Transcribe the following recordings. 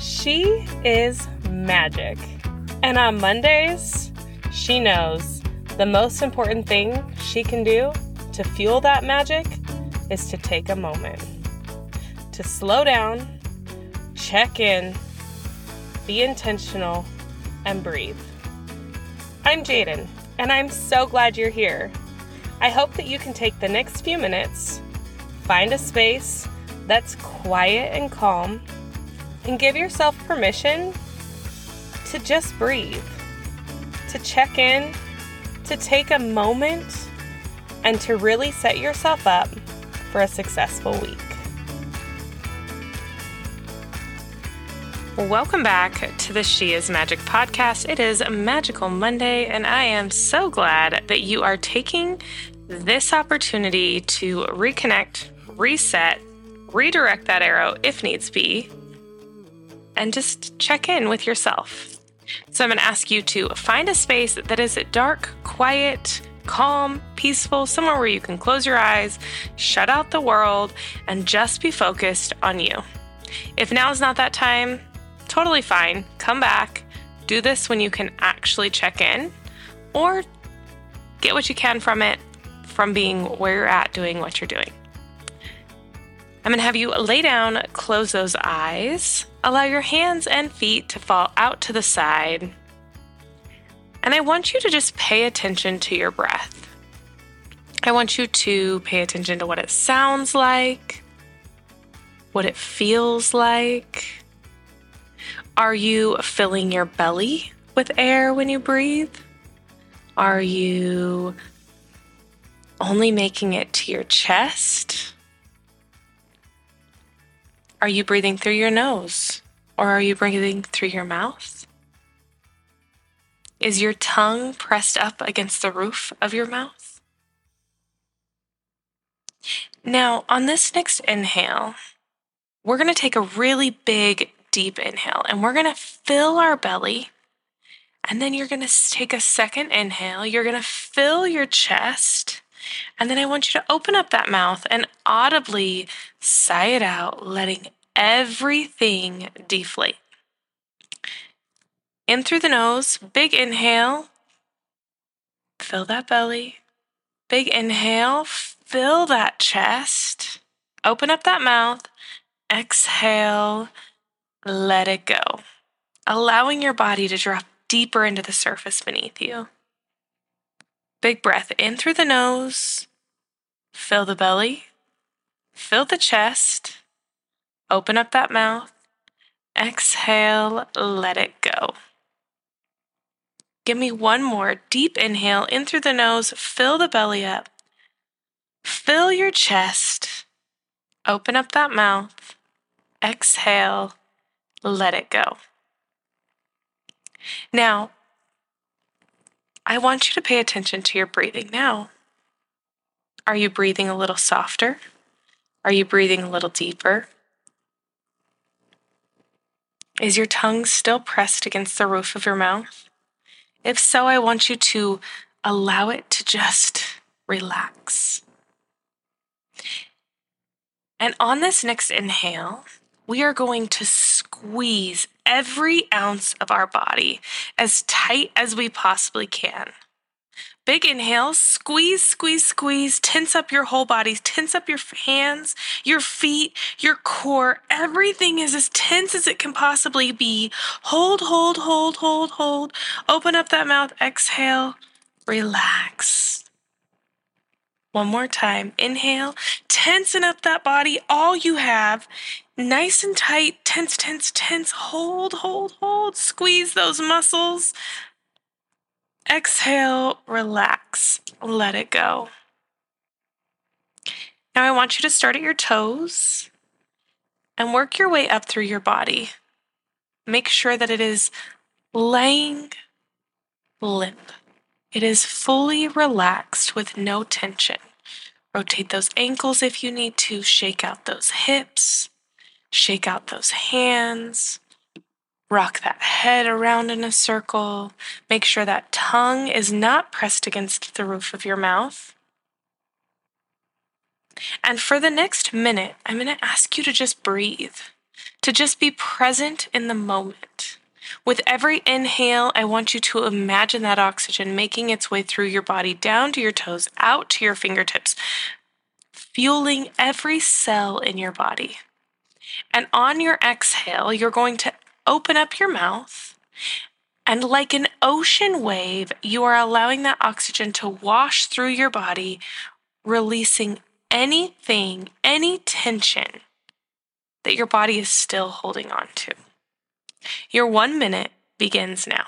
She is magic. And on Mondays, she knows the most important thing she can do to fuel that magic is to take a moment to slow down, check in, be intentional, and breathe. I'm Jaden, and I'm so glad you're here. I hope that you can take the next few minutes, find a space that's quiet and calm, and give yourself permission to just breathe, to check in, to take a moment, and to really set yourself up for a successful week. Welcome back to the She is Magic podcast. It is Magical Monday, and I am so glad that you are taking this opportunity to reconnect, reset, redirect that arrow if needs be, and just check in with yourself. So, I'm going to ask you to find a space that is dark, quiet, calm, peaceful, somewhere where you can close your eyes, shut out the world, and just be focused on you. If now is not that time, totally fine. Come back. Do this when you can actually check in or get what you can from it from being where you're at doing what you're doing. I'm going to have you lay down, close those eyes, allow your hands and feet to fall out to the side. And I want you to just pay attention to your breath. I want you to pay attention to what it sounds like, what it feels like. Are you filling your belly with air when you breathe? Are you only making it to your chest? Are you breathing through your nose or are you breathing through your mouth? Is your tongue pressed up against the roof of your mouth? Now, on this next inhale, we're going to take a really big deep inhale and we're going to fill our belly. And then you're going to take a second inhale. You're going to fill your chest. And then I want you to open up that mouth and audibly sigh it out, letting everything deflate. In through the nose, big inhale. Fill that belly. Big inhale, fill that chest. Open up that mouth. Exhale let it go, allowing your body to drop deeper into the surface beneath you. Big breath in through the nose, fill the belly, fill the chest, open up that mouth, exhale, let it go. Give me one more deep inhale in through the nose, fill the belly up, fill your chest, open up that mouth, exhale, let it go. Now, I want you to pay attention to your breathing now. Are you breathing a little softer? Are you breathing a little deeper? Is your tongue still pressed against the roof of your mouth? If so, I want you to allow it to just relax. And on this next inhale, we are going to squeeze every ounce of our body as tight as we possibly can. Big inhale, squeeze, squeeze, squeeze, tense up your whole body, tense up your hands, your feet, your core. Everything is as tense as it can possibly be. Hold, hold, hold, hold, hold. Open up that mouth, exhale, relax. One more time. Inhale, tensen up that body, all you have. Nice and tight, tense, tense, tense. Hold, hold, hold. Squeeze those muscles. Exhale, relax, let it go. Now I want you to start at your toes and work your way up through your body. Make sure that it is laying limp. It is fully relaxed with no tension. Rotate those ankles if you need to, shake out those hips, shake out those hands, rock that head around in a circle. Make sure that tongue is not pressed against the roof of your mouth. And for the next minute, I'm going to ask you to just breathe. to just be present in the moment. With every inhale, I want you to imagine that oxygen making its way through your body, down to your toes, out to your fingertips, fueling every cell in your body. And on your exhale, you're going to open up your mouth. And like an ocean wave, you are allowing that oxygen to wash through your body, releasing anything, any tension that your body is still holding on to. Your one minute begins now.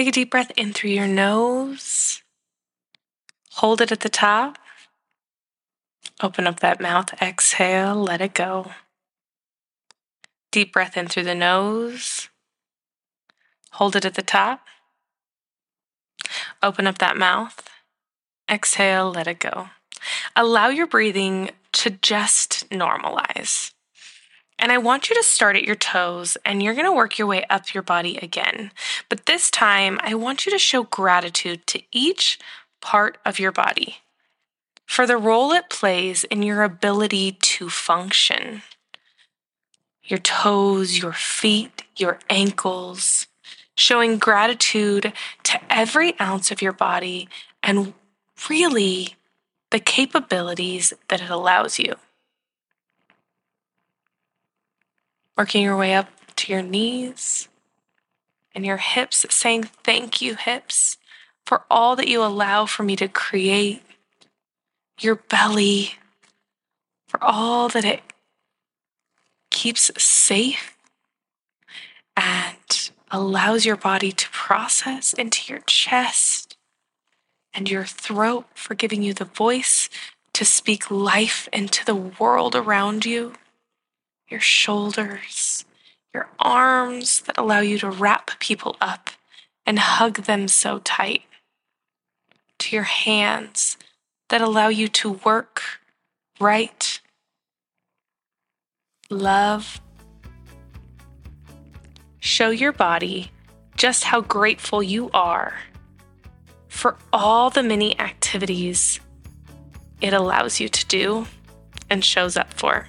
Take a deep breath in through your nose. Hold it at the top. Open up that mouth. Exhale. Let it go. Deep breath in through the nose. Hold it at the top. Open up that mouth. Exhale. Let it go. Allow your breathing to just normalize. And I want you to start at your toes and you're going to work your way up your body again. But this time, I want you to show gratitude to each part of your body for the role it plays in your ability to function. Your toes, your feet, your ankles, showing gratitude to every ounce of your body and really the capabilities that it allows you. Working your way up to your knees and your hips, saying, Thank you, hips, for all that you allow for me to create, your belly, for all that it keeps safe and allows your body to process into your chest and your throat for giving you the voice to speak life into the world around you your shoulders, your arms that allow you to wrap people up and hug them so tight, to your hands that allow you to work, write, love. Show your body just how grateful you are for all the many activities it allows you to do and shows up for.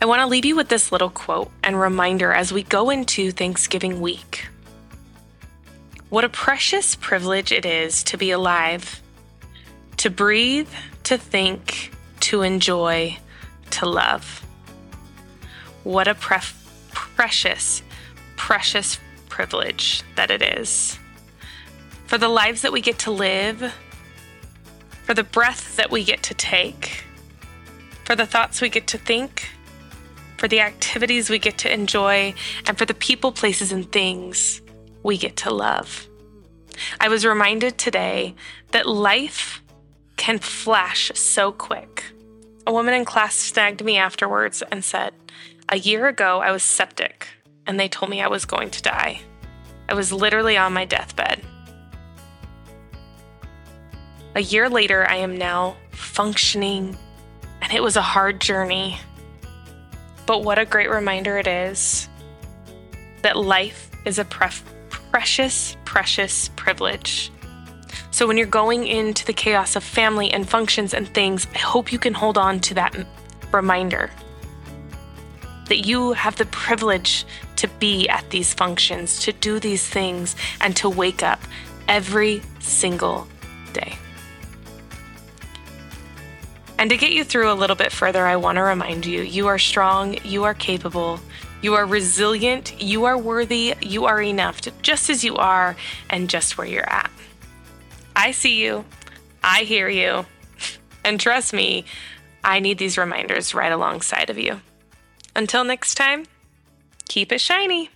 I want to leave you with this little quote and reminder as we go into Thanksgiving week. What a precious privilege it is to be alive, to breathe, to think, to enjoy, to love. What a pre- precious, precious privilege that it is. For the lives that we get to live, for the breath that we get to take, for the thoughts we get to think, for the activities we get to enjoy, and for the people, places, and things we get to love. I was reminded today that life can flash so quick. A woman in class snagged me afterwards and said, A year ago, I was septic, and they told me I was going to die. I was literally on my deathbed. A year later, I am now functioning, and it was a hard journey. But what a great reminder it is that life is a pre- precious, precious privilege. So when you're going into the chaos of family and functions and things, I hope you can hold on to that reminder that you have the privilege to be at these functions, to do these things, and to wake up every single day. And to get you through a little bit further, I want to remind you you are strong, you are capable, you are resilient, you are worthy, you are enough just as you are and just where you're at. I see you, I hear you, and trust me, I need these reminders right alongside of you. Until next time, keep it shiny.